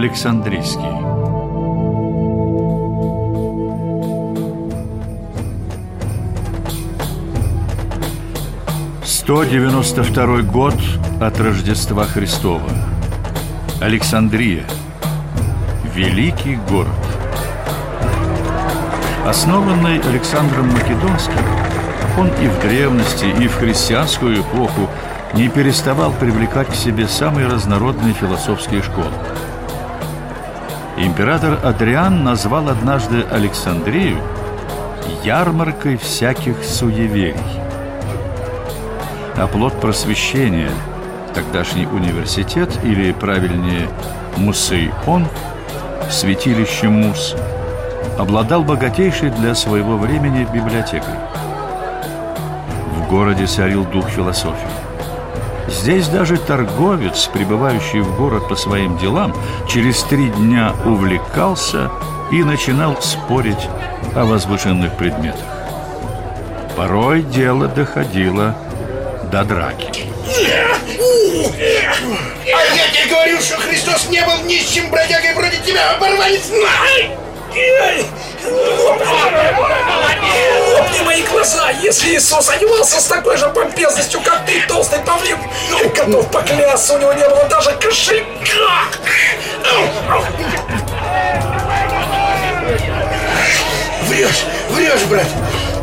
Александрийский. Сто девяносто второй год от Рождества Христова. Александрия. Великий город. Основанный Александром Македонским, он и в древности, и в христианскую эпоху не переставал привлекать к себе самые разнородные философские школы. Император Адриан назвал однажды Александрию ярмаркой всяких суеверий. А плод просвещения, тогдашний университет, или правильнее Мусейон, святилище Мус, обладал богатейшей для своего времени библиотекой. В городе царил дух философии. Здесь даже торговец, прибывающий в город по своим делам, через три дня увлекался и начинал спорить о возвышенных предметах. Порой дело доходило до драки. А я тебе говорил, что Христос не был нищим бродягой вроде тебя, оборванец! Лопни мои глаза! Если Иисус одевался с такой же помпезностью, как ты, толстый павлин, готов поклясться, у него не было даже кошелька! Врешь, врешь, брат!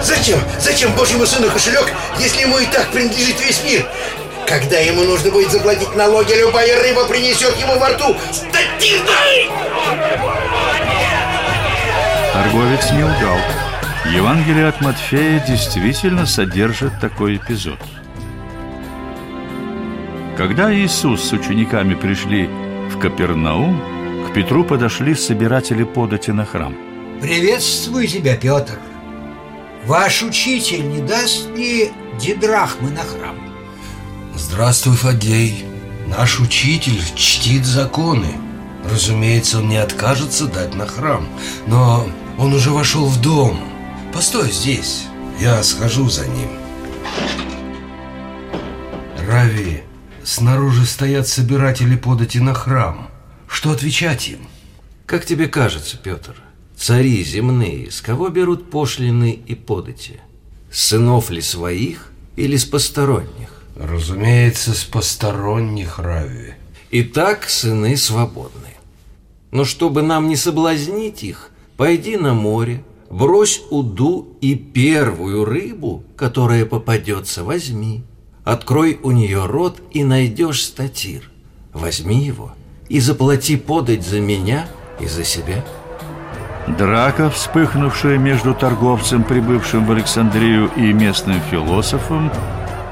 Зачем? Зачем Божьему сыну кошелек, если ему и так принадлежит весь мир? Когда ему нужно будет заплатить налоги, любая рыба принесет ему во рту статина! Торговец не лгал. Евангелие от Матфея действительно содержит такой эпизод. Когда Иисус с учениками пришли в Капернаум, к Петру подошли собиратели подати на храм. Приветствую тебя, Петр. Ваш учитель не даст ли дидрахмы на храм? Здравствуй, Фадей. Наш учитель чтит законы. Разумеется, он не откажется дать на храм, но он уже вошел в дом. Постой здесь, я схожу за ним. Рави, снаружи стоят собиратели подати на храм. Что отвечать им? Как тебе кажется, Петр, цари земные с кого берут пошлины и подати? С сынов ли своих или с посторонних? Разумеется, с посторонних Рави. Итак, сыны свободны. Но чтобы нам не соблазнить их, пойди на море, брось уду и первую рыбу, которая попадется, возьми. Открой у нее рот и найдешь статир. Возьми его и заплати подать за меня и за себя. Драка, вспыхнувшая между торговцем, прибывшим в Александрию, и местным философом,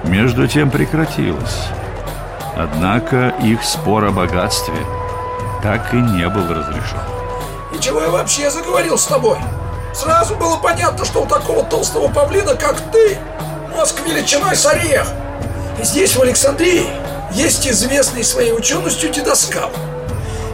между тем прекратилась. Однако их спор о богатстве так и не был разрешен. Чего я вообще заговорил с тобой? Сразу было понятно, что у такого толстого павлина, как ты, мозг величиной с орех. И здесь, в Александрии, есть известный своей ученостью дедоскал.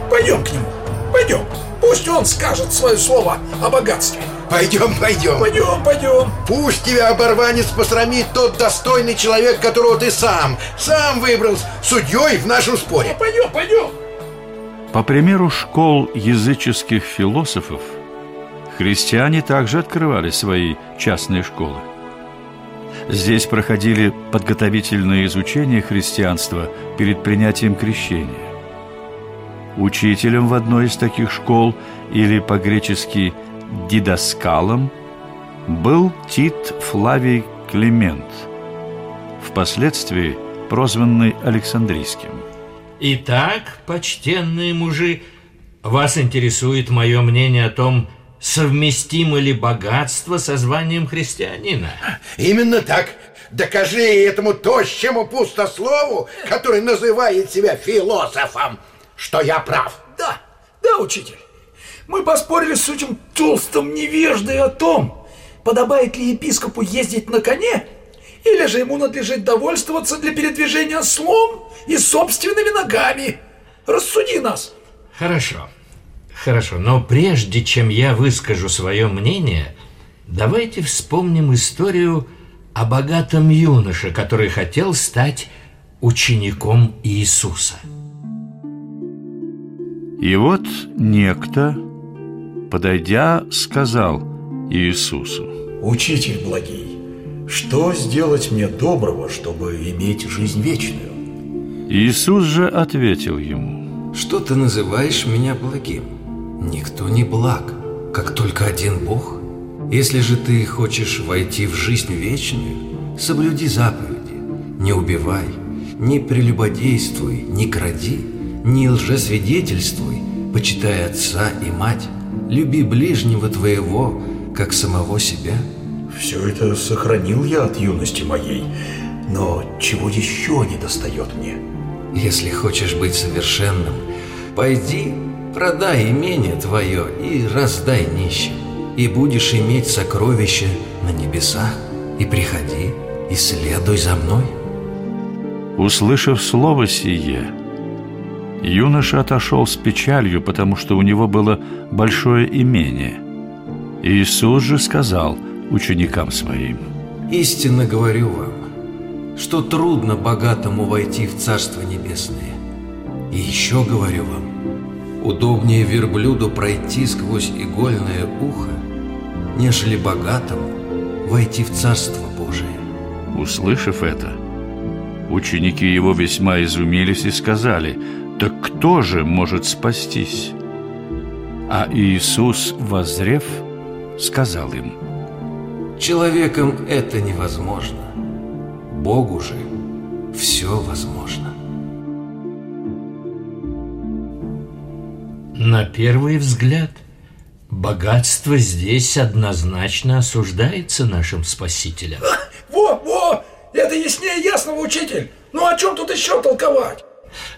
Пойдем к нему, пойдем. Пусть он скажет свое слово о богатстве. Пойдем, пойдем. Пойдем, пойдем. Пусть тебя, оборванец, посрамит тот достойный человек, которого ты сам, сам выбрал судьей в нашем споре. Пойдем, пойдем. По примеру школ языческих философов, христиане также открывали свои частные школы. Здесь проходили подготовительные изучения христианства перед принятием крещения. Учителем в одной из таких школ, или по-гречески «дидаскалом», был Тит Флавий Климент, впоследствии прозванный Александрийским. Итак, почтенные мужи, вас интересует мое мнение о том, совместимо ли богатство со званием христианина? Именно так. Докажи этому тощему пустослову, который называет себя философом, что я прав. Да, да, учитель. Мы поспорили с этим толстым невеждой о том, подобает ли епископу ездить на коне, или же ему надлежит довольствоваться для передвижения слом и собственными ногами. Рассуди нас. Хорошо, хорошо, но прежде чем я выскажу свое мнение, давайте вспомним историю о богатом юноше, который хотел стать учеником Иисуса. И вот некто, подойдя, сказал Иисусу, Учитель благий, что сделать мне доброго, чтобы иметь жизнь вечную? Иисус же ответил ему, Что ты называешь меня благим? Никто не благ, как только один Бог. Если же ты хочешь войти в жизнь вечную, соблюди заповеди, не убивай, не прелюбодействуй, не кради, не лжесвидетельствуй, почитай отца и мать, люби ближнего твоего, как самого себя. Все это сохранил я от юности моей, но чего еще не достает мне? Если хочешь быть совершенным, пойди, продай имение твое и раздай нищим, и будешь иметь сокровища на небесах, и приходи, и следуй за мной. Услышав слово сие, юноша отошел с печалью, потому что у него было большое имение. Иисус же сказал ученикам своим, Истинно говорю вам, что трудно богатому войти в Царство Небесное. И еще говорю вам, удобнее верблюду пройти сквозь игольное ухо, нежели богатому войти в Царство Божие. Услышав это, ученики его весьма изумились и сказали, «Так кто же может спастись?» А Иисус, возрев, сказал им, Человеком это невозможно. Богу же все возможно. На первый взгляд, богатство здесь однозначно осуждается нашим Спасителем. Во, во! Это яснее ясного, учитель! Ну о чем тут еще толковать?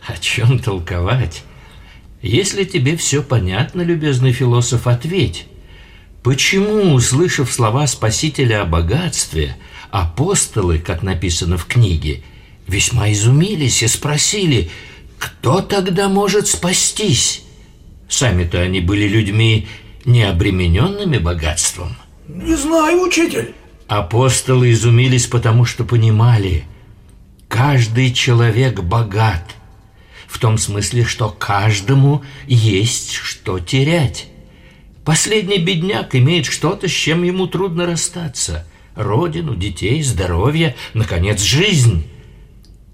О чем толковать? Если тебе все понятно, любезный философ, ответь. Почему, услышав слова Спасителя о богатстве, апостолы, как написано в книге, весьма изумились и спросили, кто тогда может спастись? Сами-то они были людьми, не обремененными богатством. Не знаю, учитель. Апостолы изумились, потому что понимали, каждый человек богат, в том смысле, что каждому есть что терять. Последний бедняк имеет что-то, с чем ему трудно расстаться. Родину, детей, здоровье, наконец, жизнь.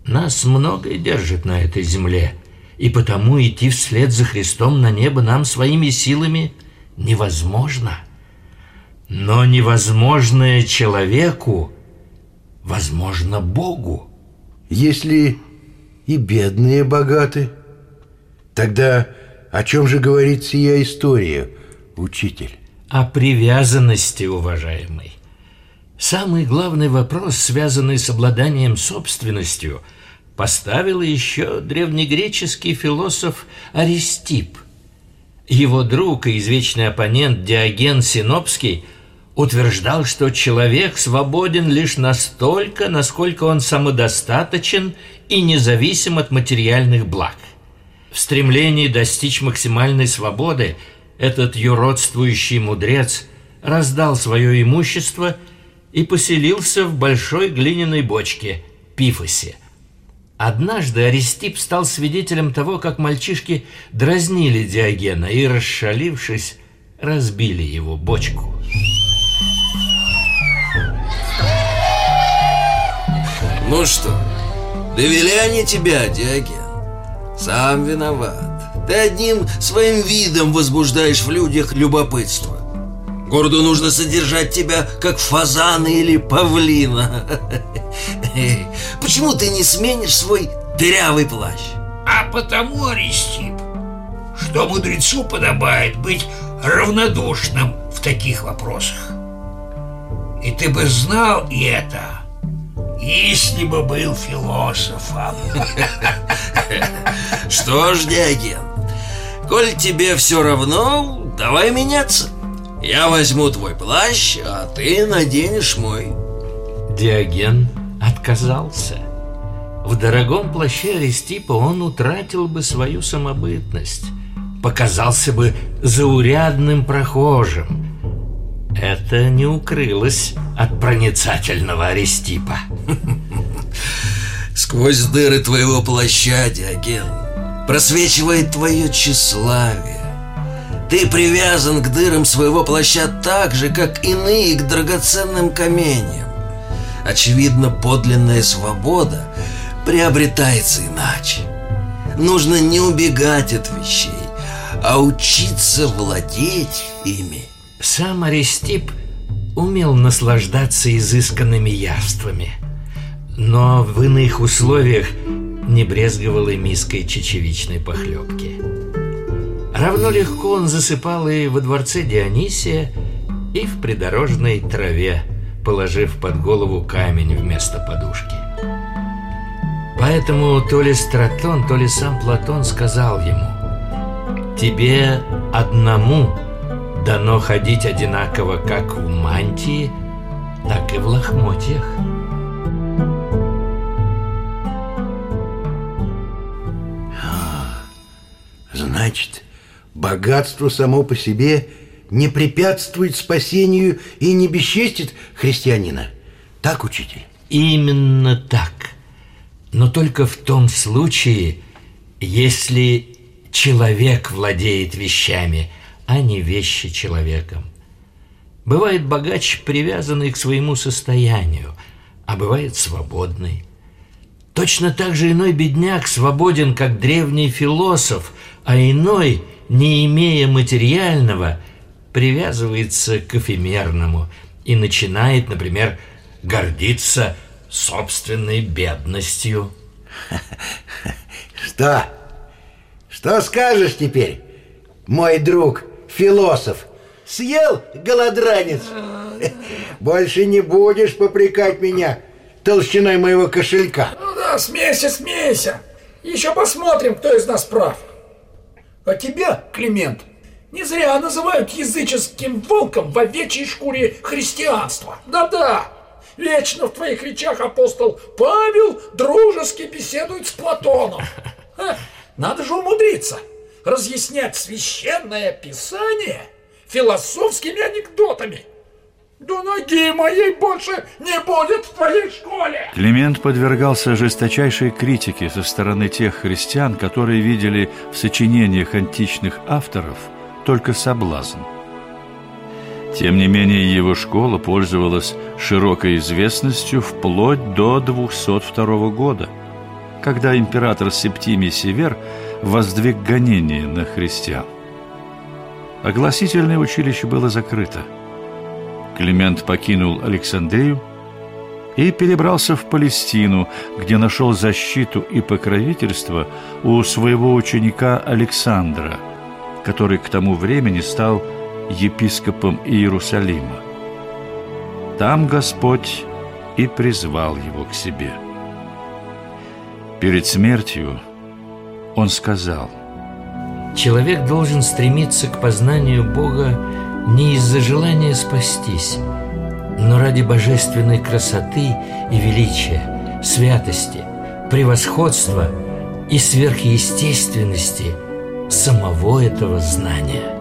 Нас многое держит на этой земле, и потому идти вслед за Христом на небо нам своими силами невозможно. Но невозможное человеку возможно Богу. Если и бедные богаты, тогда о чем же говорит сия история, учитель? О привязанности, уважаемый. Самый главный вопрос, связанный с обладанием собственностью, поставил еще древнегреческий философ Аристип. Его друг и извечный оппонент Диоген Синопский утверждал, что человек свободен лишь настолько, насколько он самодостаточен и независим от материальных благ. В стремлении достичь максимальной свободы этот юродствующий мудрец раздал свое имущество и поселился в большой глиняной бочке – Пифосе. Однажды Аристип стал свидетелем того, как мальчишки дразнили Диогена и, расшалившись, разбили его бочку. Ну что, довели они тебя, Диоген? Сам виноват. Ты одним своим видом возбуждаешь в людях любопытство. Городу нужно содержать тебя, как фазана или павлина. Почему ты не сменишь свой дырявый плащ? А потому, Аристип, что мудрецу подобает быть равнодушным в таких вопросах. И ты бы знал и это, если бы был философом. Что ж, Диоген, коль тебе все равно, давай меняться. Я возьму твой плащ, а ты наденешь мой. Диоген отказался. В дорогом плаще Аристипа он утратил бы свою самобытность, показался бы заурядным прохожим. Это не укрылось от проницательного Аристипа. Сквозь дыры твоего плаща, Диоген, просвечивает твое тщеславие. Ты привязан к дырам своего плаща так же, как иные к драгоценным каменьям. Очевидно, подлинная свобода приобретается иначе. Нужно не убегать от вещей, а учиться владеть ими. Сам Аристип умел наслаждаться изысканными явствами, но в иных условиях не брезговал и миской чечевичной похлебки. Равно легко он засыпал и во дворце Дионисия, и в придорожной траве, положив под голову камень вместо подушки. Поэтому то ли Стратон, то ли сам Платон сказал ему «Тебе одному дано ходить одинаково как в мантии, так и в лохмотьях». Значит, богатство само по себе не препятствует спасению и не бесчестит христианина. Так, учитель? Именно так. Но только в том случае, если человек владеет вещами, а не вещи человеком. Бывает богач, привязанный к своему состоянию, а бывает свободный. Точно так же иной бедняк свободен, как древний философ, а иной, не имея материального, привязывается к эфемерному и начинает, например, гордиться собственной бедностью. Что? Что скажешь теперь, мой друг, философ? Съел голодранец? Больше не будешь попрекать меня толщиной моего кошелька. Ну да, смейся, смейся. Еще посмотрим, кто из нас прав. А тебя, Климент, не зря называют языческим волком в овечьей шкуре христианства. Да-да, вечно в твоих речах апостол Павел дружески беседует с Платоном. Ха, надо же умудриться разъяснять священное писание философскими анекдотами. Да ноги моей больше не будет в твоей школе! Климент подвергался жесточайшей критике со стороны тех христиан, которые видели в сочинениях античных авторов только соблазн. Тем не менее, его школа пользовалась широкой известностью вплоть до 202 года, когда император Септимий Север воздвиг гонение на христиан. Огласительное училище было закрыто – Климент покинул Александрию и перебрался в Палестину, где нашел защиту и покровительство у своего ученика Александра, который к тому времени стал епископом Иерусалима. Там Господь и призвал его к себе. Перед смертью он сказал, Человек должен стремиться к познанию Бога не из-за желания спастись, но ради божественной красоты и величия, святости, превосходства и сверхъестественности самого этого знания.